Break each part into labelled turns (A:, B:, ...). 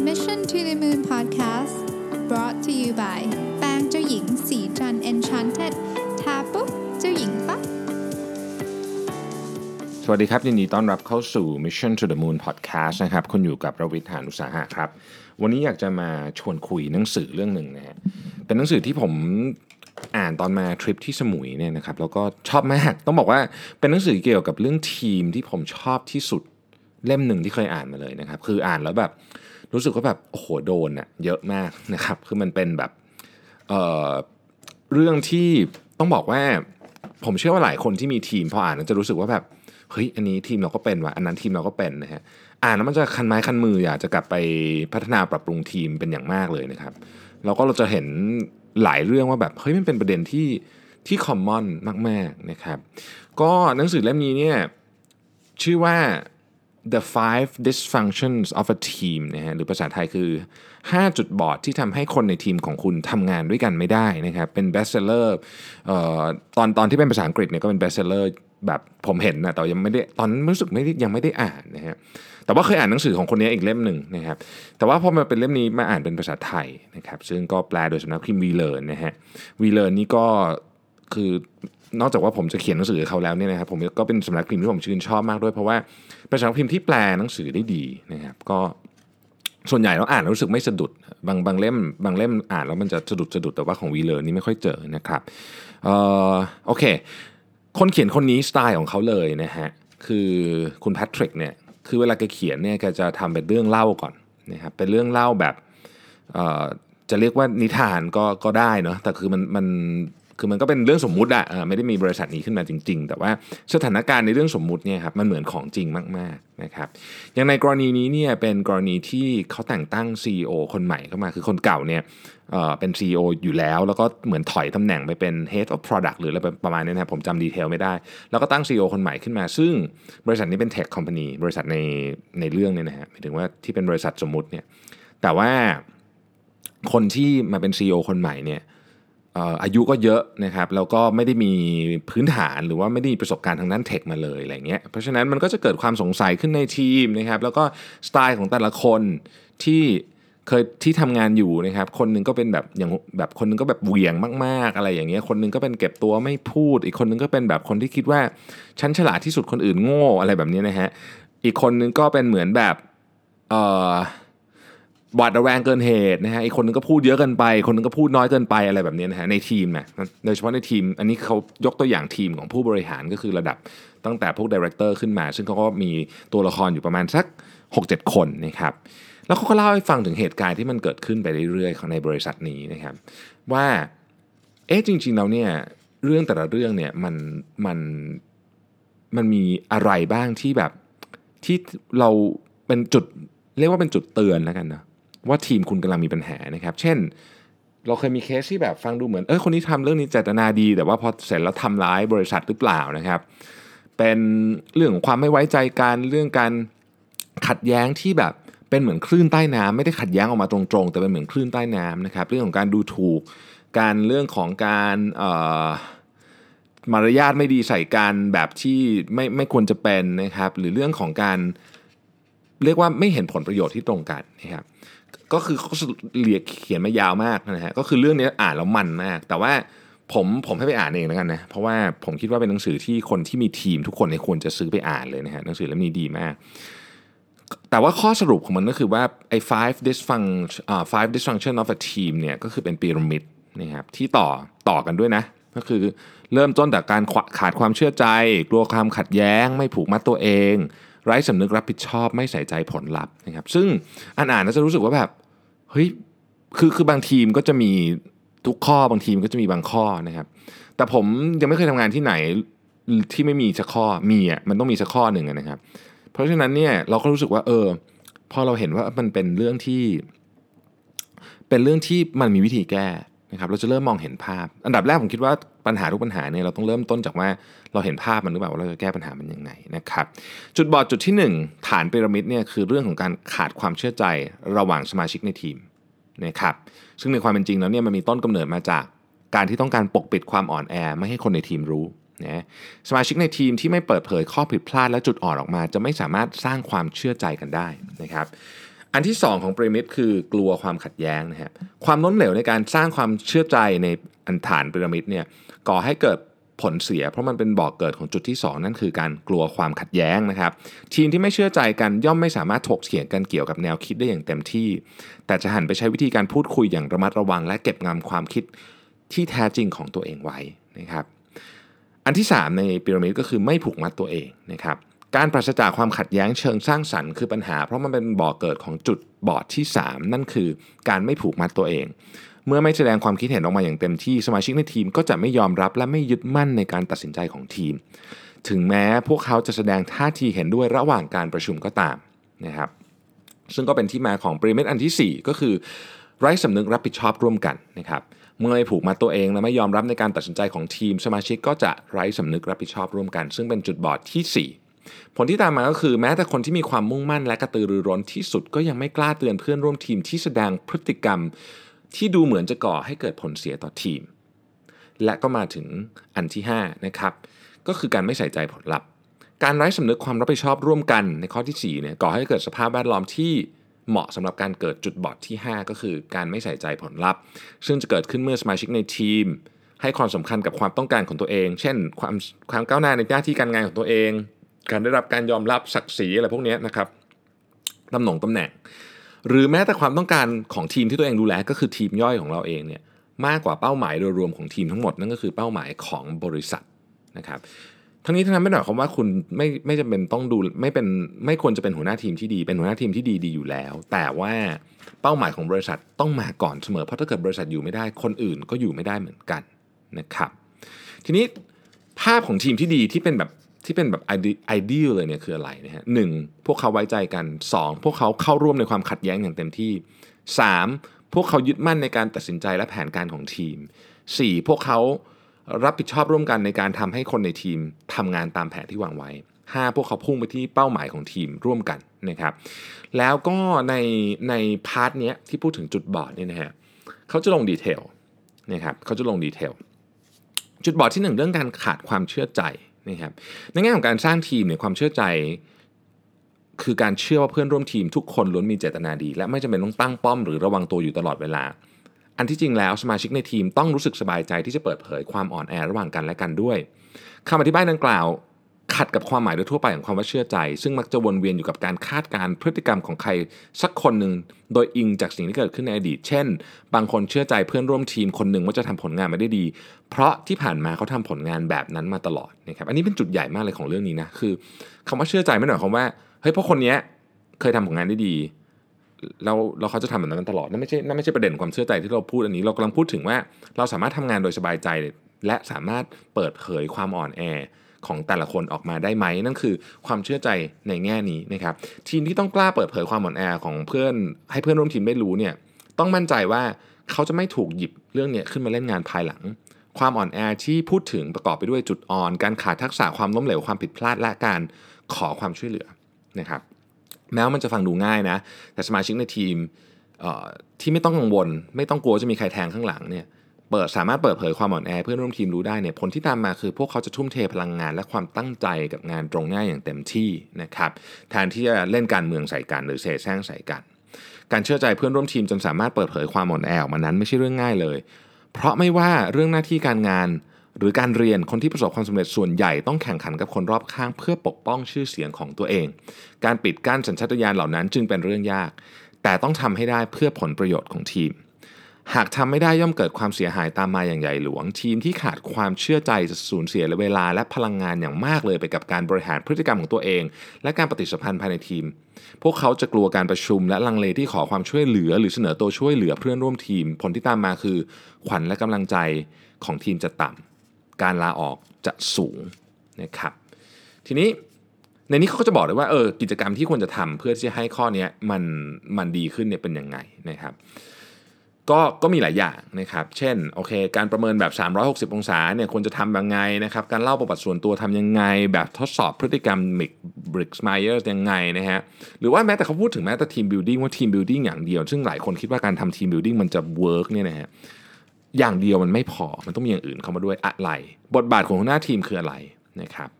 A: Mission to the Moon Podcast brought to you by แปรงเจ้าหญิงสีจัน Enchanted ทาปุ๊บเจ้าหญิงปั๊บ
B: สวัสดีครับ ยินดีต้อนรับเข้าสู่ Mission to the Moon Podcast นะครับ คุณอยู่กับรวิทยานุสาหะครับ วันนี้อยากจะมาชวนคุยหนังสือเรื่องหนึ่งนะฮะเป็นหนังสือที่ผมอ่านตอนมาทริปที่สมุยเนี่ยนะครับแล้วก็ชอบมากต้องบอกว่าเป็นหนังสือเกี่ยวกับเรื่องทีมที่ผมชอบที่สุดเล่มหนึ่งที่เคยอ่านมาเลยนะครับ คืออ่านแล้วแบบ รู้สึกว่าแบบโอ้โหโดนอะเยอะมากนะครับ คือมันเป็นแบบเอ่อเรื่องที่ต้องบอกว่า ผมเชื่อว่าหลายคนที่มีทีมพออ่านจะรู้สึกว่าแบบเฮ้ยอันนี้ทีมเราก็เป็นว่ะอันนั้นทีมเราก็เป็นนะฮะอ่านแล้วมันจะคันไม้คันมืออยากจะกลับไปพัฒนาปรับปรุงทีมเป็นอย่างมากเลยนะครับแล้วก็เราจะเห็นหลายเรื่องว่าแบบเฮ้ยมันเป็นประเด็นที่ที่คอมมอนมากๆนะครับ ก็หนังสือเล่มนี้เนี่ยชื่อว่า The Five Dysfunctions of a Team นะฮะหรือภาษาไทยคือ 5 จุดบอดที่ทำให้คนในทีมของคุณทำงานด้วยกันไม่ได้นะครับ เป็น bestseller เอ่อตอนตอนที่เป็นภาษาอังกฤษเนี่ยก็เป็น bestseller แบบผมเห็นนะแต่ยังไม่ได้ตอนนั้นรู้สึกไม่ได้ยังไม่ได้อ่านนะฮะแต่ว่าเคยอ่านหนังสือของคนนี้อีกเล่มหนึ่งนะครับ แต่ว่าพอมาเป็นเล่มนี้มาอ่านเป็นภาษาไทยนะครับ ซึ่งก็แปลโดยสำนักพิมพ์วีเลอร์นะฮะWeLearn นี่ก็คือ นอกจากว่าผมจะเขียนหนังสือเขาแล้วเนี่ยนะครับผมก็เป็นสำนักพิมพ์ที่ผมชื่นชอบมากด้วย เพราะว่าเป็นสำนักพิมพ์ที่แปลหนังสือได้ดีนะครับก็ส่วนใหญ่เราอ่านแล้วรู้สึกไม่สะดุดบางบางเล่มบางเล่มอ่านแล้วมันจะสะดุดสะดุดแต่ว่าของ WeLearn นี่ไม่ค่อยเจอนะครับเอ่อโอเค คนเขียนคนนี้สไตล์ของเขาเลยนะฮะคือคุณแพทริกเนี่ยคือเวลาแกเขียนเนี่ยแกจะทำเป็นเรื่องเล่าก่อนนะครับเป็นเรื่องเล่าแบบจะเรียกว่านิทานก็ก็ได้เนาะแต่คือมันมัน คือมันก็เป็นเรื่องสมมุติอะไม่ได้มีบริษัทนี้ขึ้นมาจริง ๆ แต่ว่าสถานการณ์ในเรื่องสมมุติเนี่ยครับมันเหมือนของจริงมากๆนะครับอย่างในกรณีนี้เนี่ยเป็นกรณีที่เขาแต่งตั้ง CEO คนใหม่เข้ามา คือคนเก่าเนี่ยเป็น CEO อยู่แล้ว แล้วก็เหมือนถอยตำแหน่งไปเป็น Head of Product หรืออะไรประมาณนี้นะครับผมจำดีเทลไม่ได้ แล้วก็ตั้ง CEO คนใหม่ขึ้นมา ซึ่งบริษัทนี้เป็น Tech Company บริษัทในในเรื่องเนี่ยนะฮะหมายถึงว่าที่เป็นบริษัทสมมุติเนี่ยแต่ว่าคนที่มาเป็น CEO คนใหม่เนี่ย อายุก็เยอะนะครับแล้วก็ไม่ได้มีพื้นฐานหรือว่าไม่ได้มีประสบการณ์ทางด้านเทคมาเลยอะไรเงี้ยเพราะฉะนั้นมันก็จะเกิดความสงสัยขึ้นในทีมนะครับแล้วก็สไตล์ของแต่ละคนที่เคยที่ทำงานอยู่นะครับ คนหนึงก็เป็นแบบอย่างแบบคนหนึงก็แบบเหวี่ยงมาก ๆ อะไรอย่างเงี้ยคนหนึงก็เป็นเก็บตัวไม่พูด อีกคนหนึงก็เป็นแบบคนที่คิดว่าฉันฉลาดที่สุดคนอื่นโง่อะไรแบบนี้นะฮะอีกคนหนึ่งก็เป็นเหมือนแบบเอ่อ หวาดระแวงเกินเหตุนะฮะอีกคนนึงก็พูดเยอะเกินไป คนนึงก็พูดน้อยเกินไปอะไรแบบนี้นะฮะในทีมนะโดยเฉพาะในทีม อันนี้เขายกตัวอย่างทีมของผู้บริหารก็คือระดับตั้งแต่พวก director ขึ้นมา ซึ่งเขาก็มีตัวละครอยู่ประมาณสัก 6-7 คนนะครับแล้วเขาก็เล่าให้ฟังถึงเหตุการณ์ที่มันเกิดขึ้นไปเรื่อยๆของในบริษัทนี้นะครับว่าเอ๊ะจริงๆแล้วเนี่ยเรื่องแต่ละเรื่องเนี่ยมันมันมันมีอะไรบ้างที่แบบที่เราเป็นจุดเรียกว่าเป็นจุดเตือนแล้วกันนะ ว่าทีมคุณกำลังมีปัญหานะครับ เช่น เราเคยมีเคสที่แบบฟังดูเหมือนเออคนนี้ทำเรื่องนี้เจตนาดี แต่ว่าพอเสร็จแล้วทำร้ายบริษัทหรือเปล่านะครับ เป็นเรื่องของความไม่ไว้ใจกันเรื่องการขัดแย้งที่แบบเป็นเหมือนคลื่นใต้น้ำไม่ได้ขัดแย้งออกมาตรงๆ แต่เป็นเหมือนคลื่นใต้น้ำนะครับ เรื่องของการดูถูก การเรื่องของการมารยาทไม่ดีใส่กันแบบที่ไม่ไม่ควรจะเป็นนะครับ หรือเรื่องของการ เรียกว่าไม่เห็นผลประโยชน์ที่ตรงกันนะครับก็คือเขาเรียกเขียนมายาวมากนะฮะก็คือเรื่องนี้อ่านแล้วมันมาก แต่ว่าผมผมให้ไปอ่านเองแล้วกันนะเพราะว่าผมคิดว่าเป็นหนังสือที่คนที่มีทีมทุกคนเนี่ยควรจะซื้อไปอ่านเลยนะฮะหนังสือเล่มนี้ดีมาก แต่ว่าข้อสรุปของมันก็คือว่าไอ้ five dysfunction อ่า five dysfunction of a team เนี่ยก็คือเป็นพีระมิดนะครับที่ต่อต่อกันด้วยนะ ก็คือเริ่มต้นจากการขาดความเชื่อใจ กลัวความขัดแย้ง ไม่ผูกมัดตัวเอง ไร้สำนึกรับผิดชอบไม่ใส่ใจผลลัพธ์นะครับ ซึ่งอ่านอ่านแล้วจะรู้สึกว่าแบบเฮ้ยคือคือบางทีมก็จะมีทุกข้อบางทีมก็จะมีบางข้อนะครับ แต่ผมยังไม่เคยทำงานที่ไหนที่ไม่มีสักข้อมีอะมันต้องมีสักข้อหนึ่งนะครับ เพราะฉะนั้นเนี่ยเราก็รู้สึกว่า เออ พอเราเห็นว่ามันเป็นเรื่องที่ เป็นเรื่องที่มันมีวิธีแก้ นะครับเราจะเริ่มมองเห็นภาพ อันดับแรกผมคิดว่าปัญหาทุกปัญหาเนี่ยเราต้องเริ่มต้นจากว่าเราเห็นภาพมันหรือเปล่าว่าเราจะแก้ปัญหามันยังไงนะครับจุดบอดจุดที่หนึ่งฐานพีระมิดเนี่ยคือเรื่องของการขาดความเชื่อใจระหว่างสมาชิกในทีมนะครับซึ่งในความเป็นจริงแล้วเนี่ยมันมีต้นกำเนิดมาจากการที่ต้องการปกปิดความอ่อนแอไม่ให้คนในทีมรู้นะสมาชิกในทีมที่ไม่เปิดเผยข้อผิดพลาดและจุดอ่อนออกมา จะไม่สามารถสร้างความเชื่อใจกันได้นะครับ อันที่ 2 ของพีระมิดคือกลัวความขัดแย้งนะครับความล้มเหลวในการสร้างความเชื่อใจในอันฐานพีระมิดเนี่ยก่อให้เกิดผลเสีย เพราะมันเป็นบ่อกเกิดของจุดที่ 2 นั่นคือการกลัวความขัดแย้งนะครับ ทีมที่ไม่เชื่อใจกันย่อมไม่สามารถถกเถียงกันเกี่ยวกับแนวคิดได้อย่างเต็มที่ แต่จะหันไปใช้วิธีการพูดคุยอย่างระมัดระวัง และเก็บงำความคิดที่แท้จริงของตัวเองไว้นะครับ อันที่ 3 ในพีระมิดก็คือไม่ผูกมัดตัวเองนะครับ การปราศจากความขัดแย้งเชิงสร้างสรรค์คือปัญหา เพราะมันเป็นบ่อเกิดของจุดบอดที่ 3 นั่นคือการไม่ผูกมัดตัวเอง เมื่อไม่แสดงความคิดเห็นออกมาอย่างเต็มที่สมาชิกในทีมก็จะไม่ยอมรับและไม่ยึดมั่นในการตัดสินใจของทีม ถึงแม้พวกเขาจะแสดงท่าทีเห็นด้วยระหว่างการประชุมก็ตามนะครับซึ่งก็เป็นที่มาของปริมิตอันที่ 4 ก็คือ ไร้สำนึกรับผิดชอบร่วมกันนะครับเมื่อไม่ผูกมัดตัวเองและไม่ยอมรับในการตัดสินใจของทีม สมาชิกก็จะไร้สำนึกรับผิดชอบร่วมกัน ซึ่งเป็นจุดบอดที่ 4 ผลที่ตามมาก็คือแม้แต่คนที่มีความมุ่งมั่นและกระตือรือร้นที่สุดก็ยังไม่กล้าเตือนเพื่อนร่วมทีมที่แสดงพฤติกรรม ที่ดูเหมือนจะก่อให้เกิดผลเสียต่อทีม และก็มาถึงอันที่5นะครับก็คือการไม่ใส่ใจผลลัพธ์ การไร้สำนึกความรับผิดชอบร่วมกันในข้อที่4เนี่ยก่อให้เกิดสภาพแวดล้อมที่เหมาะสำหรับการเกิดจุดบอดที่ 5 ก็คือการไม่ใส่ใจผลลัพธ์ ซึ่งจะเกิดขึ้นเมื่อสมาชิกในทีม ให้ความสำคัญกับความต้องการของตัวเอง เช่น ความความก้าวหน้าในหน้าที่การงานของตัวเอง การได้รับการยอมรับศักดิ์ศรีอะไรพวกนี้นะครับตำแหน่งตำแหน่ง หรือแม้แต่ความต้องการของทีมที่ตัวเองดูแลก็คือทีมย่อยของเราเองเนี่ยมากกว่าเป้าหมายโดยรวมของทีมทั้งหมดนั่นก็คือเป้าหมายของบริษัทนะครับทั้งนี้ทั้งนั้นไม่ได้หมายความว่าคุณไม่ไม่จำเป็นต้องดูไม่เป็นไม่ควรจะเป็นหัวหน้าทีมที่ดี เป็นหัวหน้าทีมที่ดีดีอยู่แล้ว แต่ว่าเป้าหมายของบริษัทต้องมาก่อนเสมอเพราะถ้าเกิดบริษัทอยู่ไม่ได้คนอื่นก็อยู่ไม่ได้เหมือนกันนะครับ ทีนี้ภาพของทีมที่ดีที่เป็นแบบ ที่เป็นแบบไอเดียเลยเนี่ยคืออะไรนะฮะหนึ่งพวกเขาไว้ใจกัน 2 พวกเขาเข้าร่วมในความขัดแย้งอย่างเต็มที่ 3. พวกเขายึดมั่นในการตัดสินใจและแผนการของทีม 4. พวกเขารับผิดชอบร่วมกันในการทำให้คนในทีมทำงานตามแผนที่วางไว้ 5. พวกเขาพุ่งไปที่เป้าหมายของทีมร่วมกันนะครับ แล้วก็ในใน part เนี้ยที่พูดถึงจุดบอดเนี่ยนะฮะเขาจะลง detail นะครับเขาจะลง detail จุดบอดที่หนึ่งเรื่องการขาดความเชื่อใจ นะครับในแง่ของการสร้างทีมเนี่ยความเชื่อใจ คือการเชื่อว่าเพื่อนร่วมทีมทุกคนล้วนมีเจตนาดี และไม่จำเป็นต้องตั้งป้อมหรือระวังตัวอยู่ตลอดเวลา อันที่จริงแล้วสมาชิกในทีมต้องรู้สึกสบายใจที่จะเปิดเผยความอ่อนแอระหว่างกันและกันด้วยคำอธิบายดังกล่าว ขัดกับความหมายโดยทั่วไปของความว่าเชื่อใจ ซึ่งมักจะวนเวียนอยู่กับการคาดการณ์พฤติกรรมของใครสักคนหนึ่งโดยอิงจากสิ่งที่เกิดขึ้นในอดีต เช่น บางคนเชื่อใจเพื่อนร่วมทีมคนหนึ่งว่าจะทำผลงานมาได้ดี เพราะที่ผ่านมาเขาทำผลงานแบบนั้นมาตลอดนะครับอันนี้เป็นจุดใหญ่มากเลยของเรื่องนี้นะคือคำว่าเชื่อใจไม่ได้หมายความว่าเฮ้ยเพราะคนนี้เคยทำผลงานได้ดีแล้วเราเขาจะทำแบบนั้นตลอดนั่นไม่ใช่นั่นไม่ใช่ประเด็นความเชื่อใจที่เราพูดอันนี้เรากำลังพูดถึงว่า เราสามารถทำงานโดยสบายใจ และสามารถเปิดเผยความอ่อนแอ ของแต่ละคนออกมาได้ไหม นั่นคือความเชื่อใจในแง่นี้นะครับทีมที่ต้องกล้าเปิดเผยความอ่อนแอของเพื่อนให้เพื่อนร่วมทีมได้รู้เนี่ยต้องมั่นใจว่าเขาจะไม่ถูกหยิบเรื่องเนี้ขึ้นมาเล่นงานภายหลัง ความอ่อนแอที่พูดถึงประกอบไปด้วยจุดอ่อน การขาดทักษะความล้มเหลวความผิดพลาดและการขอความช่วยเหลือนะครับแม้ว่ามันจะฟังดูง่ายนะ แต่สมาชิกในทีมที่ไม่ต้องกังวล ไม่ต้องกลัวจะมีใครแทงข้างหลังเนี่ย เปิดสามารถเปิดเผยความอ่อนแอเพื่อนร่วมทีมรู้ได้เนี่ยผลที่ตามมาคือ พวกเขาจะทุ่มเทพลังงาน และความตั้งใจกับงานตรงหน้าอย่างเต็มที่นะครับแทนที่จะเล่นการเมืองใส่กันหรือเสแสร้งใส่กัน การเชื่อใจเพื่อนร่วมทีมจนสามารถเปิดเผยความอ่อนแอออกมานั้นไม่ใช่เรื่องง่ายเลย เพราะไม่ว่าเรื่องหน้าที่การงาน หรือการเรียนคนที่ประสบความสำเร็จส่วนใหญ่ต้องแข่งขันกับคนรอบข้าง เพื่อปกป้องชื่อเสียงของตัวเอง การปิดกั้นสัญชาตญาณเหล่านั้นจึงเป็นเรื่องยาก แต่ต้องทำให้ได้เพื่อผลประโยชน์ของทีม หากทำไม่ได้ย่อมเกิดความเสียหายตามมาอย่างใหญ่หลวง ทีมที่ขาดความเชื่อใจจะสูญเสียเวลาและพลังงานอย่างมากเลยไปกับการบริหารพฤติกรรมของตัวเอง และการปฏิสัมพันธ์ภายในทีม พวกเขาจะกลัวการประชุมและลังเลที่ขอความช่วยเหลือ หรือเสนอตัวช่วยเหลือเพื่อนร่วมทีม ผลที่ตามมาคือ ขวัญและกำลังใจของทีมจะต่ำการลาออกจะสูงนะครับทีนี้ในนี้เขาก็จะบอกเลยว่าเออกิจกรรมที่ควรจะทำเพื่อที่จะให้ข้อนี้มันมันดีขึ้นเนี่ยเป็นยังไงนะครับ ก็ก็มีหลายอย่างนะครับ เช่นโอเค การประเมินแบบ 360 องศาเนี่ยควรจะทำยังไงนะครับ การเล่าประวัติส่วนตัวทำยังไง แบบทดสอบพฤติกรรม Briggs Myers ยังไงนะฮะ หรือว่าแม้แต่เขาพูดถึงแม้แต่ team building ว่า team building อย่างเดียว ซึ่งหลายคนคิดว่าการทำ team building มันจะ work เนี่ยนะฮะ อย่างเดียวมันไม่พอ มันต้องมีอย่างอื่นเข้ามาด้วยอะไร บทบาทของหัวหน้าทีมคืออะไรนะครับ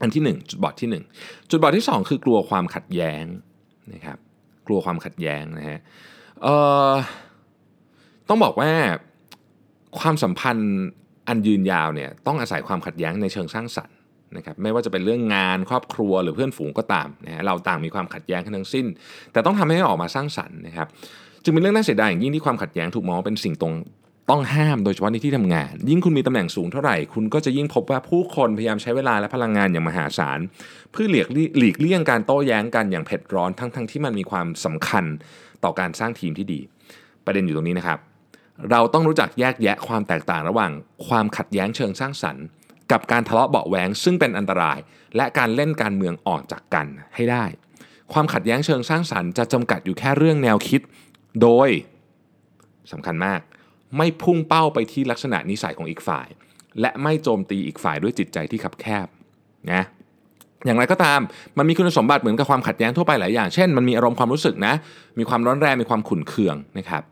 B: อันที่ 1 จุดบอดที่ 1 จุดบอดที่ 2 คือกลัวความขัดแย้งนะครับ กลัวความขัดแย้งนะฮะ เอ่อ ต้องบอกว่าความสัมพันธ์อันยืนยาวเนี่ยต้องอาศัยความขัดแย้งในเชิงสร้างสรรค์นะครับไม่ว่าจะเป็นเรื่องงานครอบครัวหรือเพื่อนฝูงก็ตามนะฮะเราต่างมีความขัดแย้งกันทั้งสิ้น แต่ต้องทำให้ออกมาสร้างสรรค์นะครับจึงเป็นเรื่องน่าเสียดายอย่างยิ่งที่ความขัดแย้งถูกมองเป็นสิ่งตรงต้องห้ามโดยเฉพาะในที่ทำงาน ยิ่งคุณมีตำแหน่งสูงเท่าไหร่ คุณก็จะยิ่งพบว่าผู้คนพยายามใช้เวลาและพลังงานอย่างมหาศาล เพื่อหลีกหลีกเลี่ยงการโต้แย้งกันอย่างเผ็ดร้อนทั้งๆทที่มันมีความสำคัญต่อการสร้างทีมที่ดี ประเด็นอยู่ตรงนี้นะครับ เราต้องรู้จักแยกแยะความแตกต่างระหว่าง ความขัดแย้งเชิงสร้างสรรค์ กับการทะเลาะเบาแหวงซึ่งเป็นอันตราย และการเล่นการเมืองออกจากกันให้ได้ ความขัดแย้งเชิงสร้างสรรค์จะจำกัดอยู่แค่เรื่องแนวคิด โดยสำคัญมาก ไม่พุ่งเป้าไปที่ลักษณะนิสัยของอีกฝ่าย และไม่โจมตีอีกฝ่ายด้วยจิตใจที่คับแคบนะอย่างไรก็ตาม มันมีคุณสมบัติเหมือนกับความขัดแย้งทั่วไปหลายอย่าง เช่น มันมีอารมณ์ความรู้สึกนะ มีความร้อนแรง มีความขุ่นเคืองนะครับ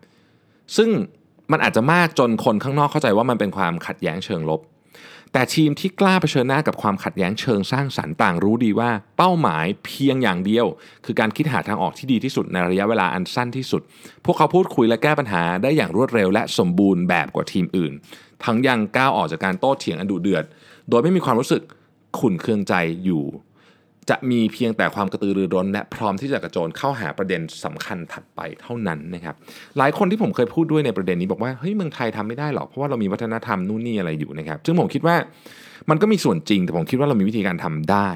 B: ซึ่ง มันอาจจะมากจนคนข้างนอกเข้าใจว่ามันเป็นความขัดแย้งเชิงลบ แต่ทีมที่กล้าเผชิญหน้ากับความขัดแย้งเชิงสร้างสรรค์ต่างรู้ดีว่า เป้าหมายเพียงอย่างเดียว คือการคิดหาทางออกที่ดีที่สุดในระยะเวลาอันสั้นที่สุด พวกเขาพูดคุยและแก้ปัญหาได้อย่างรวดเร็วและสมบูรณ์แบบกว่าทีมอื่น ทั้งยังก้าวออกจากการโต้เถียงอันดุเดือด โดยไม่มีความรู้สึกขุ่นเคืองใจอยู่ จะมีเพียงแต่ความกระตือรือร้น และพร้อมที่จะกระโจนเข้าหาประเด็นสำคัญถัดไปเท่านั้นนะครับหลายคนที่ผมเคยพูดด้วยในประเด็นนี้บอกว่าเฮ้ยเมืองไทยทำไม่ได้หรอกเพราะว่าเรามีวัฒนธรรมนู่นนี่อะไรอยู่นะครับซึ่งผมคิดว่ามันก็มีส่วนจริง แต่ผมคิดว่าเรามีวิธีการทำได้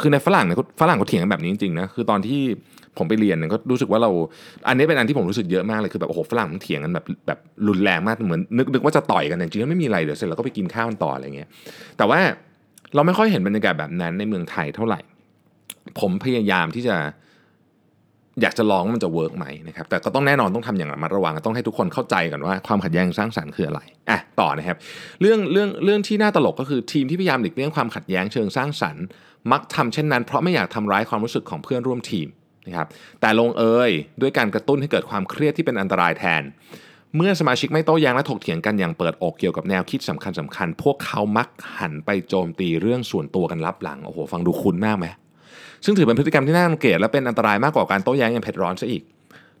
B: คือในฝรั่งเนี่ยฝรั่งเขาเถียงกันแบบนี้จริงๆนะคือตอนที่ผมไปเรียนเนี่ยก็รู้สึกว่าเรา อันนี้เป็นอันที่ผมรู้สึกเยอะมากเลยคือแบบโอ้โหฝรั่งมันเถียงกันแบบแบบรุนแรงมากเหมือนนึกนึกว่าจะต่อยกันแต่จริงๆไม่มีอะไรเดี๋ยวเสร็จแล้วก็ไปกินข้าวกันต่ออะไรเงี้ยแต่ว่า เราไม่ค่อยเห็นบรรยากาศแบบนั้นในเมืองไทยเท่าไหร่ ผมพยายามที่จะอยากจะลองว่ามันจะเวิร์กไหมนะครับแต่ก็ต้องแน่นอนต้องทำอย่างระมัดระวังต้องให้ทุกคนเข้าใจกันว่าความขัดแย้งสร้างสรรค์คืออะไรอะต่อนะครับเรื่องเรื่องเรื่องที่น่าตลกก็คือทีมที่พยายามหลีกเลี่ยงความขัดแย้งเชิงสร้างสรรค์ มักทำเช่นนั้น เพราะไม่อยากทำร้ายความรู้สึกของเพื่อนร่วมทีมนะครับแต่ลงเอยด้วยการกระตุ้นให้เกิดความเครียดที่เป็นอันตรายแทน เมื่อสมาชิกไม่โต้แย้งและถกเถียงกันอย่างเปิดอกเกี่ยวกับแนวคิดสำคัญสาคัญ พวกเขามักหันไปโจมตีเรื่องส่วนตัวกันลับหลัง โอ้โห ฟังดูคุ้นมากไหมซึ่งถือเป็นพฤติกรรมที่น่ารังเกียจและเป็นอันตรายมากกว่าการโต้แย้งอย่างเผ็ดร้อนซะอีก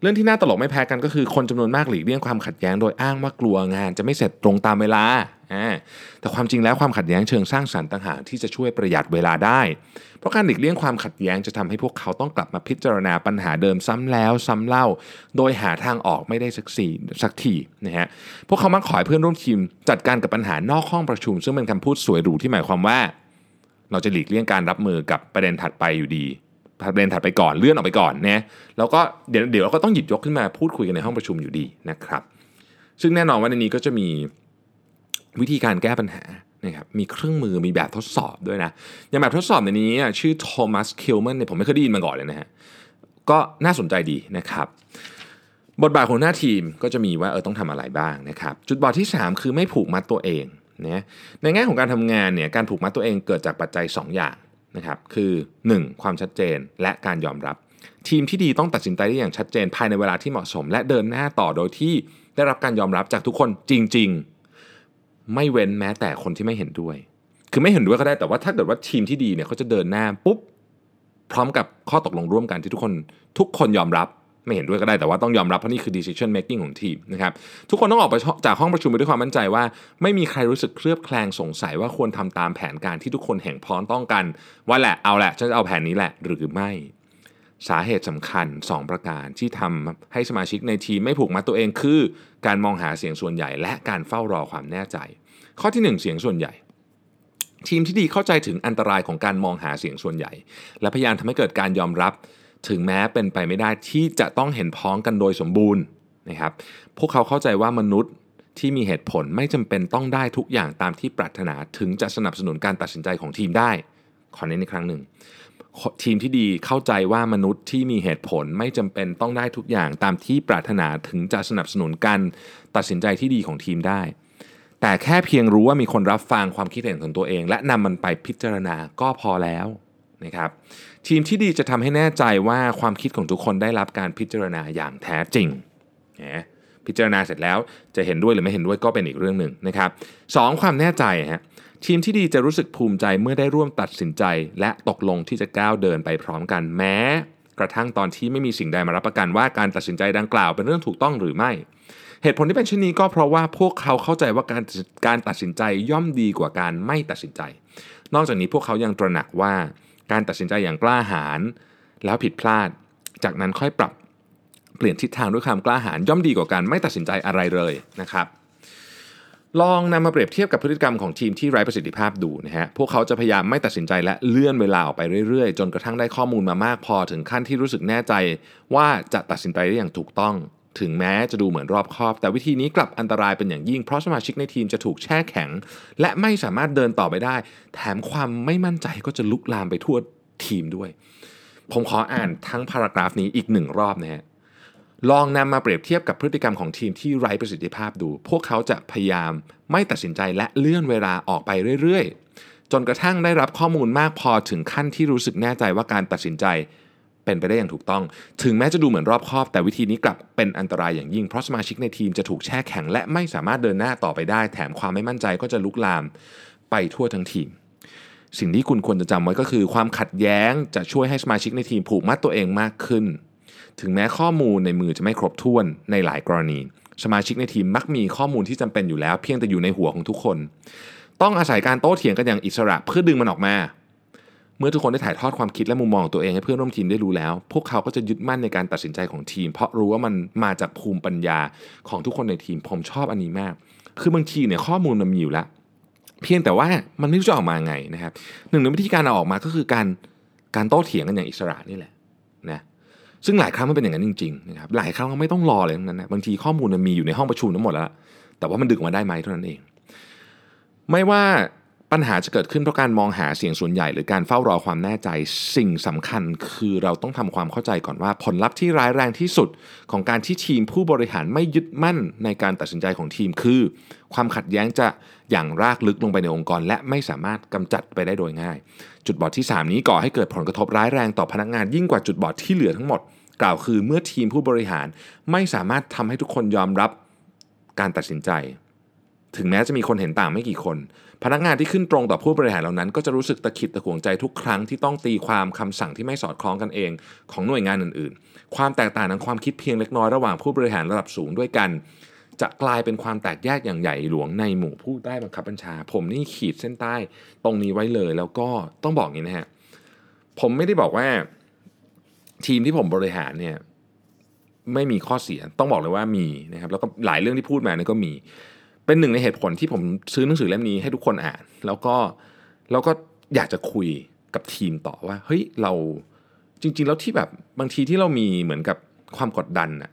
B: เรื่องที่น่าตลกไม่แพ้กันก็คือคนจำนวนมากหลีกเลี่ยงความขัดแย้งโดยอ้างว่ากลัวงานจะไม่เสร็จตรงตามเวลา แต่ความจริงแล้วความขัดแย้งเชิงสร้างสรรค์ต่างหากที่จะช่วยประหยัดเวลาได้ เพราะการหลีกเลี่ยงความขัดแย้งจะทำให้พวกเขาต้องกลับมาพิจารณาปัญหาเดิมซ้ำแล้วซ้ำเล่า โดยหาทางออกไม่ได้สักสีสักทีนะฮะ พวกเขามักขอให้เพื่อนร่วมทีม จัดการกับปัญหานอกห้องประชุม ซึ่งเป็นคำพูดสวยหรูที่หมายความว่า เราจะหลีกเลี่ยงการรับมือกับประเด็นถัดไปอยู่ดี ประเด็นถัดไปก่อนเลื่อนออกไปก่อนนะแล้วก็เดี๋ยวเดี๋ยวเราก็ต้องหยิบยกขึ้นมาพูดคุยกันในห้องประชุมอยู่ดีนะครับ ซึ่งแน่นอนว่าในนี้ก็จะมีวิธีการแก้ปัญหานะครับมีเครื่องมือมีแบบทดสอบด้วยนะ อย่างแบบทดสอบในนี้ชื่อโทมัสคิลแมนเนี่ยผมไม่เคยได้ยินมาก่อนเลยนะฮะก็น่าสนใจดีนะครับ บทบาทของหน้าทีมก็จะมีว่าเออต้องทำอะไรบ้างนะครับ จุดบอดที่ 3 คือไม่ผูกมัดตัวเองนะในแง่ของการทำงานเนี่ยการผูกมัดตัวเองเกิดจากปัจจัย 2 อย่าง นะครับคือ 1. ความชัดเจนและการยอมรับ ทีมที่ดีต้องตัดสินใจได้อย่างชัดเจนภายในเวลาที่เหมาะสม และเดินหน้าต่อโดยที่ได้รับการยอมรับจากทุกคนจริง ๆ ไม่เว้นแม้แต่คนที่ไม่เห็นด้วย คือไม่เห็นด้วยก็ได้แต่ว่าถ้าเกิดว่าทีมที่ดีเนี่ยเขาจะเดินหน้าปุ๊บพร้อมกับข้อตกลงร่วมกันที่ทุกคนทุกคนยอมรับ ไม่เห็นด้วยก็ได้แต่ว่าต้องยอมรับเพราะนี่คือ decision making ของทีมนะครับทุกคนต้องออกไปจากห้องประชุมไปด้วยความมั่นใจว่า ไม่มีใครรู้สึกเคลือบแคลงสงสัยว่าควรทำตามแผนการที่ทุกคนแห่งพร้อมต้องกัน ว่าแหละเอาแหละฉันจะเอาแผนนี้แหละหรือไม่สาเหตุสำคัญ 2 ประการที่ทำให้สมาชิกในทีมไม่ผูกมัดตัวเองคือ การมองหาเสียงส่วนใหญ่และการเฝ้ารอความแน่ใจ ข้อที่ 1 เสียงส่วนใหญ่ ทีมที่ดีเข้าใจถึงอันตรายของการมองหาเสียงส่วนใหญ่ และพยายามทำให้เกิดการยอมรับ ถึงแม้เป็นไปไม่ได้ที่จะต้องเห็นพ้องกันโดยสมบูรณ์นะครับ พวกเขาเข้าใจว่ามนุษย์ที่มีเหตุผลไม่จำเป็นต้องได้ทุกอย่างตามที่ปรารถนาถึงจะสนับสนุนการตัดสินใจของทีมได้ ขอเน้นอีกครั้งหนึ่ง ทีมที่ดีเข้าใจว่ามนุษย์ที่มีเหตุผลไม่จำเป็นต้องได้ทุกอย่างตามที่ปรารถนาถึงจะสนับสนุนการตัดสินใจที่ดีของทีมได้ แต่แค่เพียงรู้ว่ามีคนรับฟังความคิดเห็นของตัวเอง และนำมันไปพิจารณาก็พอแล้วนะครับ ทีมที่ดีจะทำให้แน่ใจว่าความคิดของทุกคนได้รับการพิจารณาอย่างแท้จริงนะพิจารณาเสร็จแล้วจะเห็นด้วยหรือไม่เห็นด้วยก็เป็นอีกเรื่องหนึ่งนะครับสความแน่ใจฮะทีมที่ดีจะรู้สึกภูมิใจเมื่อได้ร่วมตัดสินใจ และตกลงที่จะก้าวเดินไปพร้อมกันแม้ กระทั่งตอนที่ไม่มีสิ่งใดมารับประกันว่าการตัดสินใจดังกล่าวเป็นเรื่องถูกต้องหรือไม่ เหตุผลที่เป็นเช่นนี้ก็เพราะว่าพวกเขาเข้าใจว่าการการตัดสินใจย่อมดีกว่าการไม่ตัดสินใจ นอกจากนี้พวกเขายังตระหนักว่า การตัดสินใจอย่างกล้าหาญแล้วผิดพลาด จากนั้นค่อยปรับเปลี่ยนทิศทางด้วยความกล้าหาญย่อมดีกว่าการไม่ตัดสินใจอะไรเลยนะครับลองนำมาเปรียบเทียบกับพฤติกรรมของทีมที่ไร้ประสิทธิภาพดูนะฮะ พวกเขาจะพยายามไม่ตัดสินใจและเลื่อนเวลาออกไปเรื่อยๆ จนกระทั่งได้ข้อมูลมามากพอถึงขั้นที่รู้สึกแน่ใจว่าจะตัดสินใจได้อย่างถูกต้อง ถึงแม้จะดูเหมือนรอบคอบ แต่วิธีนี้กลับอันตรายเป็นอย่างยิ่ง เพราะสมาชิกในทีมจะถูกแช่แข็ง และไม่สามารถเดินต่อไปได้ แถมความไม่มั่นใจก็จะลุกลามไปทั่วทีมด้วย ผมขออ่านทั้งพารากราฟนี้อีกหนึ่งรอบนะฮะลองนำมาเปรียบเทียบกับพฤติกรรมของทีมที่ไร้ประสิทธิภาพดู พวกเขาจะพยายามไม่ตัดสินใจและเลื่อนเวลาออกไปเรื่อยๆ จนกระทั่งได้รับข้อมูลมากพอถึงขั้นที่รู้สึกแน่ใจว่าการตัดสินใจ เป็นไปได้อย่างถูกต้อง ถึงแม้จะดูเหมือนรอบคอบ แต่วิธีนี้กลับเป็นอันตรายอย่างยิ่ง เพราะสมาชิกในทีมจะถูกแช่แข็ง และไม่สามารถเดินหน้าต่อไปได้ แถมความไม่มั่นใจก็จะลุกลามไปทั่วทั้งทีม สิ่งที่คุณควรจะจำไว้ก็คือ ความขัดแย้งจะช่วยให้สมาชิกในทีมผูกมัดตัวเองมากขึ้น ถึงแม้ข้อมูลในมือจะไม่ครบถ้วนในหลายกรณี สมาชิกในทีมมักมีข้อมูลที่จำเป็นอยู่แล้ว เพียงแต่อยู่ในหัวของทุกคน ต้องอาศัยการโต้เถียงกันอย่างอิสระเพื่อดึงมันออกมา เมื่อทุกคนได้ถ่ายทอดความคิดและมุมมองของตัวเองให้เพื่อนร่วมทีมได้รู้แล้ว พวกเขาก็จะยึดมั่นในการตัดสินใจของทีม เพราะรู้ว่ามันมาจากภูมิปัญญาของทุกคนในทีมผมชอบอันนี้มาก คือบางทีเนี่ยข้อมูลมันมีอยู่แล้ว เพียงแต่ว่ามันไม่รู้จะออกมาไงนะครับหนึ่งในวิธีการเอาออกมาก็คือการการโต้เถียงกันอย่างอิสระนี่แหละนะซึ่งหลายครั้งมันเป็นอย่างนั้นจริงๆนะครับหลายครั้งเราไม่ต้องรอเลยทั้งนั้นนะบางทีข้อมูลมันมีอยู่ในห้องประชุมทั้งหมดแล้ว แต่ว่ามันดึงออกมาได้ไหมเท่านั้นเอง ไม่ว่า ปัญหาจะเกิดขึ้นเพราะการมองหาเสียงส่วนใหญ่ หรือการเฝ้ารอความแน่ใจ สิ่งสำคัญคือเราต้องทำความเข้าใจก่อนว่า ผลลัพธ์ที่ร้ายแรงที่สุด ของการที่ทีมผู้บริหารไม่ยึดมั่นในการตัดสินใจของทีมคือ ความขัดแย้งจะอย่างรากลึกลงไปในองค์กร และไม่สามารถกำจัดไปได้โดยง่าย จุดบอดที่ 3 นี้ก่อให้เกิดผลกระทบร้ายแรงต่อพนักงานยิ่งกว่าจุดบอดที่เหลือทั้งหมด กล่าวคือเมื่อทีมผู้บริหารไม่สามารถทำให้ทุกคนยอมรับการตัดสินใจ ถึงแม้จะมีคนเห็นต่างไม่กี่คน พนักงานที่ขึ้นตรงต่อผู้บริหารเหล่านั้น ก็จะรู้สึกตะขิดตะขวงใจทุกครั้งที่ต้องตีความคำสั่งที่ไม่สอดคล้องกันเอง ของหน่วยงานอื่นๆ ความแตกต่างทางความคิดเพียงเล็กน้อยระหว่างผู้บริหารระดับสูงด้วยกัน จะกลายเป็นความแตกแยกอย่างใหญ่หลวงในหมู่ผู้ใต้บังคับบัญชา ผมนี่ขีดเส้นใต้ตรงนี้ไว้เลย แล้วก็ต้องบอกงนี้นะฮะผมไม่ได้บอกว่าทีมที่ผมบริหารเนี่ยไม่มีข้อเสียต้องบอกเลยว่ามีนะครับแล้วก็หลายเรื่องที่พูดมาเนี่ยก็มี เป็นหนึ่งในเหตุผลที่ผมซื้อหนังสือเล่มนี้ให้ทุกคนอ่าน แล้วก็แล้วก็อยากจะคุยกับทีมต่อว่าเฮ้ยเราจริง ๆ แล้วที่แบบบางทีที่เรามีเหมือนกับความกดดันน่ะ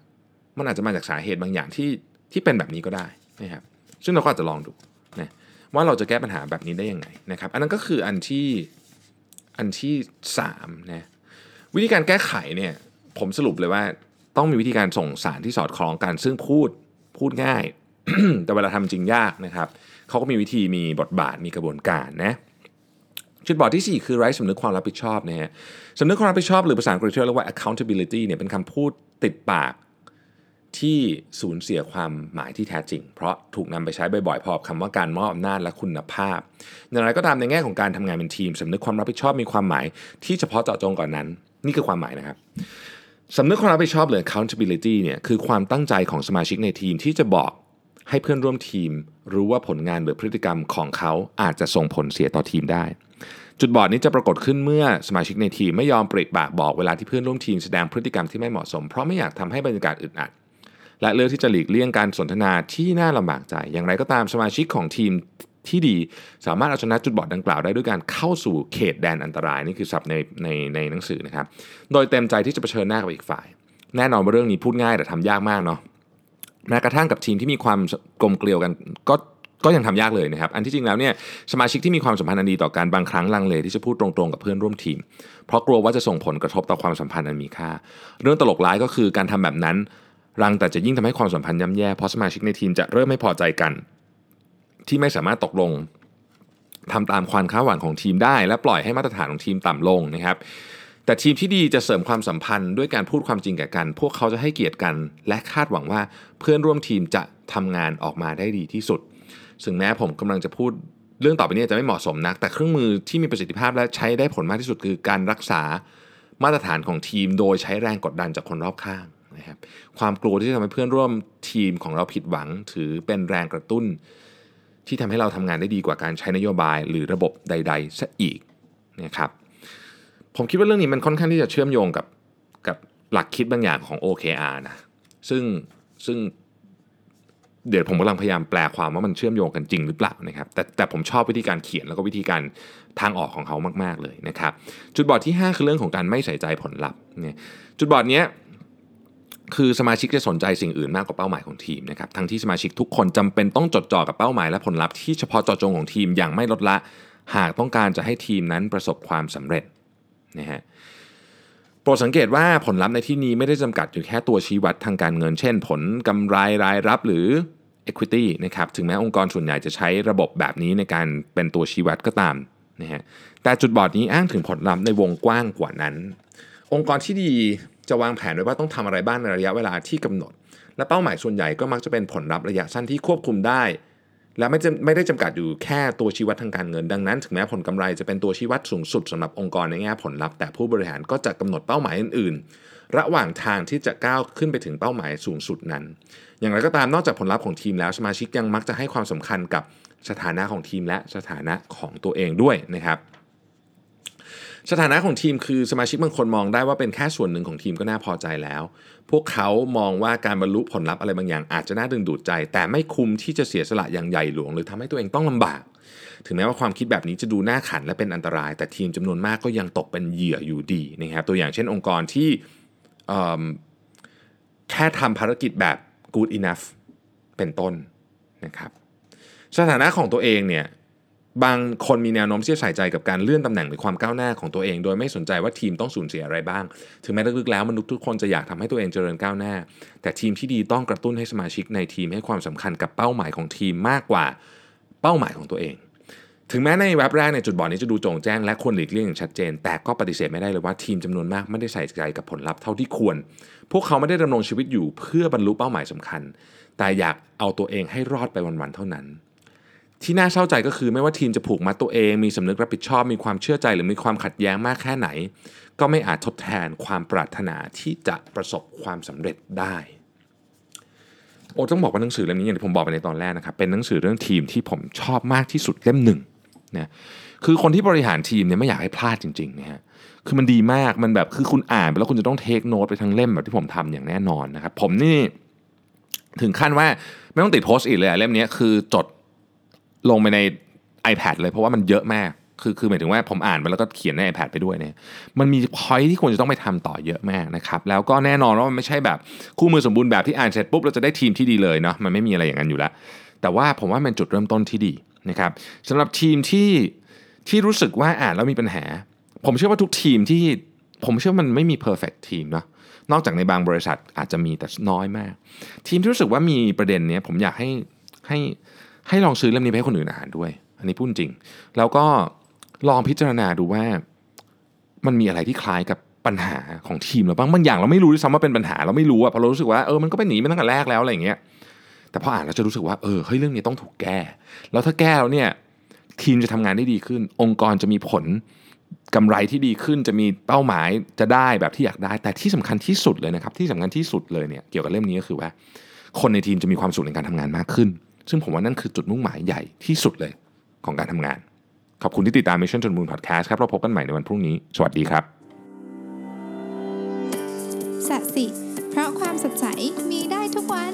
B: มันอาจจะมาจากสาเหตุบางอย่างที่ที่เป็นแบบนี้ก็ได้นะครับซึ่งเราก็อาจจะลองดูนะว่าเราจะแก้ปัญหาแบบนี้ได้ยังไงนะครับ อันนั้นก็คืออันที่อันที่สามนะวิธีการแก้ไขเนี่ยผมสรุปเลยว่าต้องมีวิธีการส่งสารที่สอดคล้องกัน ซึ่งพูดพูดง่าย แต่เวลาทำจริงยากนะครับเขาก็มีวิธีมีบทบาทมีกระบวนการนะจุดบอดที่ 4 คือไร้สำนึกความรับผิดชอบนะฮะสำนึกความรับผิดชอบหรือภาษาอังกฤษเรียกว่า accountability เนี่ยเป็นคำพูดติดปากที่สูญเสียความหมายที่แท้จริง เพราะถูกนำไปใช้บ่อยๆพอคำว่าการมอบอำนาจและคุณภาพ อย่างไรก็ตามในแง่ของการทำงานเป็นทีมสำนึกความรับผิดชอบมีความหมาย ที่เฉพาะเจาะจงก่อนนั้น นี่คือความหมายนะครับสำนึกความรับผิดชอบหรือ accountability เนี่ยคือความตั้งใจของสมาชิกในทีมที่จะบอก ให้เพื่อนร่วมทีม รู้ว่าผลงานหรือพฤติกรรมของเขาอาจจะส่งผลเสียต่อทีมได้ จุดบอดนี้จะปรากฏขึ้นเมื่อสมาชิกในทีมไม่ยอมปริปากบอกเวลาที่เพื่อนร่วมทีมแสดงพฤติกรรมที่ไม่เหมาะสม เพราะไม่อยากทำให้บรรยากาศอึดอัด และเลือกที่จะหลีกเลี่ยงการสนทนาที่น่าลำบากใจ อย่างไรก็ตามสมาชิกของทีมที่ดีสามารถเอาชนะจุดบอดดังกล่าวได้ด้วยการเข้าสู่เขตแดนอันตรายนี่คือศัพท์ในในในหนังสือนะครับ โดยเต็มใจที่จะเผชิญหน้ากับอีกฝ่าย แน่นอนว่าเรื่องนี้พูดง่ายแต่ทำยากมากเนาะ แม้กระทั่งกับทีมที่มีความกลมเกลียวกันก็ก็ยังทำยากเลยนะครับ อันที่จริงแล้วเนี่ยสมาชิกที่มีความสัมพันธ์อันดีต่อกันบางครั้งลังเลที่จะพูดตรงๆกับเพื่อนร่วมทีม เพราะกลัวว่าจะส่งผลกระทบต่อความสัมพันธ์อันมีค่า เรื่องตลกร้ายก็คือการทำแบบนั้น รังแต่จะยิ่งทำให้ความสัมพันธ์ย่ำแย่เพราะสมาชิกในทีมจะเริ่มไม่พอใจกัน ที่ไม่สามารถตกลงทำตามความคาดหวังของทีมได้ และปล่อยให้มาตรฐานของทีมต่ำลงนะครับ แต่ทีมที่ดีจะเสริมความสัมพันธ์ด้วยการพูดความจริงแก่กัน พวกเขาจะให้เกียรติกัน และคาดหวังว่าเพื่อนร่วมทีมจะทำงานออกมาได้ดีที่สุดซึ่งแม้ผมกำลังจะพูดเรื่องต่อไปนี้จะไม่เหมาะสมนัก แต่เครื่องมือที่มีประสิทธิภาพและใช้ได้ผลมากที่สุดคือการรักษามาตรฐานของทีม โดยใช้แรงกดดันจากคนรอบข้างนะครับความกลัวที่จะทำให้เพื่อนร่วมทีมของเราผิดหวัง ถือเป็นแรงกระตุ้น ที่ทำให้เราทำงานได้ดีกว่าการใช้นโยบาย หรือระบบใดๆซะอีกนะครับ ผมคิดว่าเรื่องนี้มันค่อนข้างที่จะเชื่อมโยงกับกับหลักคิดบางอย่างของ OKR นะซึ่งซึ่งเดี๋ยวผมกำลังพยายามแปลความว่ามันเชื่อมโยงกันจริงหรือเปล่านะครับแต่แต่ผมชอบวิธีการเขียนแล้วก็วิธีการทางออกของเขามาก ๆ เลยนะครับ จุดบอดที่ 5 คือเรื่องของการไม่ใส่ใจผลลัพธ์เนี่ยจุดบอดเนี้ยคือสมาชิกจะสนใจสิ่งอื่นมากกว่าเป้าหมายของทีมนะครับทั้งที่สมาชิกทุกคนจำเป็นต้องจดจ่อกับเป้าหมายและผลลัพธ์ที่เฉพาะเจาะจงของทีมอย่างไม่ลดละ หากต้องการจะให้ทีมนั้นประสบความสำเร็จ นะฮะโปรดสังเกตว่าผลลัพธ์ในที่นี้ไม่ได้จำกัดอยู่แค่ตัวชี้วัดทางการเงิน เช่น ผลกำไรรายรับหรือ equity นะครับถึงแม้องค์กรส่วนใหญ่จะใช้ระบบแบบนี้ในการเป็นตัวชี้วัดก็ตามนะฮะแต่จุดบอดนี้อ้างถึงผลลัพธ์ในวงกว้างกว่านั้น องค์กรที่ดีจะวางแผนไว้ว่าต้องทำอะไรบ้างในระยะเวลาที่กำหนด และเป้าหมายส่วนใหญ่ก็มักจะเป็นผลลัพธ์ระยะสั้นที่ควบคุมได้ และไม่ไม่ได้จำกัดอยู่แค่ตัวชี้วัดทางการเงิน ดังนั้น ถึงแม้ผลกำไรจะเป็นตัวชี้วัดสูงสุดสำหรับองค์กรในแง่ผลลัพธ์แต่ผู้บริหารก็จะกำหนดเป้าหมายอื่น ๆ ระหว่างทางที่จะก้าวขึ้นไปถึงเป้าหมายสูงสุดนั้น อย่างไรก็ตามนอกจากผลลัพธ์ของทีมแล้วสมาชิกยังมักจะให้ความสำคัญกับสถานะของทีมและสถานะของตัวเองด้วยนะครับ สถานะของทีมคือสมาชิกบางคนมองได้ว่าเป็นแค่ส่วนหนึ่งของทีมก็น่าพอใจแล้ว พวกเขามองว่าการบรรลุผลลัพธ์อะไรบางอย่างอาจจะน่าดึงดูดใจ แต่ไม่คุ้มที่จะเสียสละอย่างใหญ่หลวง หรือทำให้ตัวเองต้องลำบาก ถึงแม้ว่าความคิดแบบนี้จะดูน่าขันและเป็นอันตราย แต่ทีมจำนวนมากก็ยังตกเป็นเหยื่ออยู่ดีนะครับตัวอย่างเช่นองค์กรที่แค่ทำภารกิจแบบ good enough เป็นต้นนะครับสถานะของตัวเองเนี่ย บางคนมีแนวโน้มที่จะใส่ใจกับการเลื่อนตำแหน่งหรือความก้าวหน้าของตัวเอง โดยไม่สนใจว่าทีมต้องสูญเสียอะไรบ้าง ถึงแม้ลึกๆแล้วมนุษย์ทุกคนจะอยากทำให้ตัวเองเจริญก้าวหน้า แต่ทีมที่ดีต้องกระตุ้นให้สมาชิกในทีมให้ความสำคัญกับเป้าหมายของทีมมากกว่าเป้าหมายของตัวเอง ถึงแม้ในเว็บแรกในจุดบอดนี้จะดูโจ่งแจ้งและควรหลีกเลี่ยงอย่างชัดเจน แต่ก็ปฏิเสธไม่ได้เลยว่าทีมจำนวนมากไม่ได้ใส่ใจกับผลลัพธ์เท่าที่ควร พวกเขาไม่ได้ดำรงชีวิตอยู่เพื่อบรรลุเป้าหมายสำคัญ แต่อยากเอาตัวเองให้รอดไปวันๆเท่านั้น ที่น่าเศร้าใจก็คือไม่ว่าทีมจะผูกมัดตัวเอง มีสำนึกรับผิดชอบ มีความเชื่อใจหรือมีความขัดแย้งมากแค่ไหน ก็ไม่อาจทดแทนความปรารถนาที่จะประสบความสำเร็จได้โอ้ต้องบอกว่าหนังสือเล่มนี้อย่างที่ผมบอกไปในตอนแรกนะครับเป็นหนังสือเรื่องทีมที่ผมชอบมากที่สุดเล่มหนึ่งนะคือคนที่บริหารทีมเนี่ยไม่อยากให้พลาดจริงๆนะฮะคือมันดีมากมันแบบคือคุณอ่านไปแล้วคุณจะต้องเทคโน้ตไปทั้งเล่มแบบที่ผมทำอย่างแน่นอนนะครับผมนี่ถึงขั้นว่าไม่ต้องติดโพสต์อีกเลยเล่มนี้คือจด ลงไปใน iPad เลยเพราะว่ามันเยอะมาก คือคือหมายถึงว่าผมอ่านไปแล้วก็เขียนใน iPad ไปด้วยเนี่ยมันมีพอยที่ควรจะต้องไปทำต่อเยอะมากนะครับ แล้วก็แน่นอนว่ามันไม่ใช่แบบคู่มือสมบูรณ์แบบที่อ่านเสร็จปุ๊บเราจะได้ทีมที่ดีเลยเนาะมันไม่มีอะไรอย่างนั้นอยู่แล้ว แต่ว่าผมว่าเป็นจุดเริ่มต้นที่ดีนะครับสำหรับทีมที่ที่รู้สึกว่าอ่านแล้วมีปัญหา ผมเชื่อว่าทุกทีมที่ผมเชื่อมันไม่มี perfect ทีมเนาะนอกจากในบางบริษัทอาจจะมีแต่น้อยมาก ทีมที่รู้สึกว่ามีประเด็นเนี้ยผมอยากให้ให้ใให้ลองซื้อเล่มนี้ไปให้คนอื่นอ่านด้วย อันนี้พูดจริง แล้วก็ลองพิจารณาดูว่ามันมีอะไรที่คล้ายกับปัญหาของทีมเราบ้างบางอย่างเราไม่รู้ด้วยซ้ำว่าเป็นปัญหาเราไม่รู้อะเพราะเรารู้สึกว่าเออมันก็เป็นหนีมาตั้งแต่แรกแล้วอะไรอย่างเงี้ยแต่พออ่านเราจะรู้สึกว่าเออเฮ้ยเรื่องนี้ต้องถูกแก้ แล้วถ้าแก้แล้วเนี่ยทีมจะทำงานได้ดีขึ้น องค์กรจะมีผลกำไรที่ดีขึ้นจะมีเป้าหมายจะได้แบบที่อยากได้ แต่ที่สำคัญที่สุดเลยนะครับ ที่สำคัญที่สุดเลยเนี่ยเกี่ยวกับเรื่องนี้ก็คือว่า คนในทีมจะมีความสุขในการทำงานมากขึ้น ซึ่งผมว่านั่นคือจุดมุ่งหมายใหญ่ที่สุดเลยของการทำงาน ขอบคุณที่ติดตาม Mission to the Moon Podcast ครับเราพบกันใหม่ในวันพรุ่งนี้ สวัสดีครับ
A: สัสิเพราะความสดใสมีได้ทุกวัน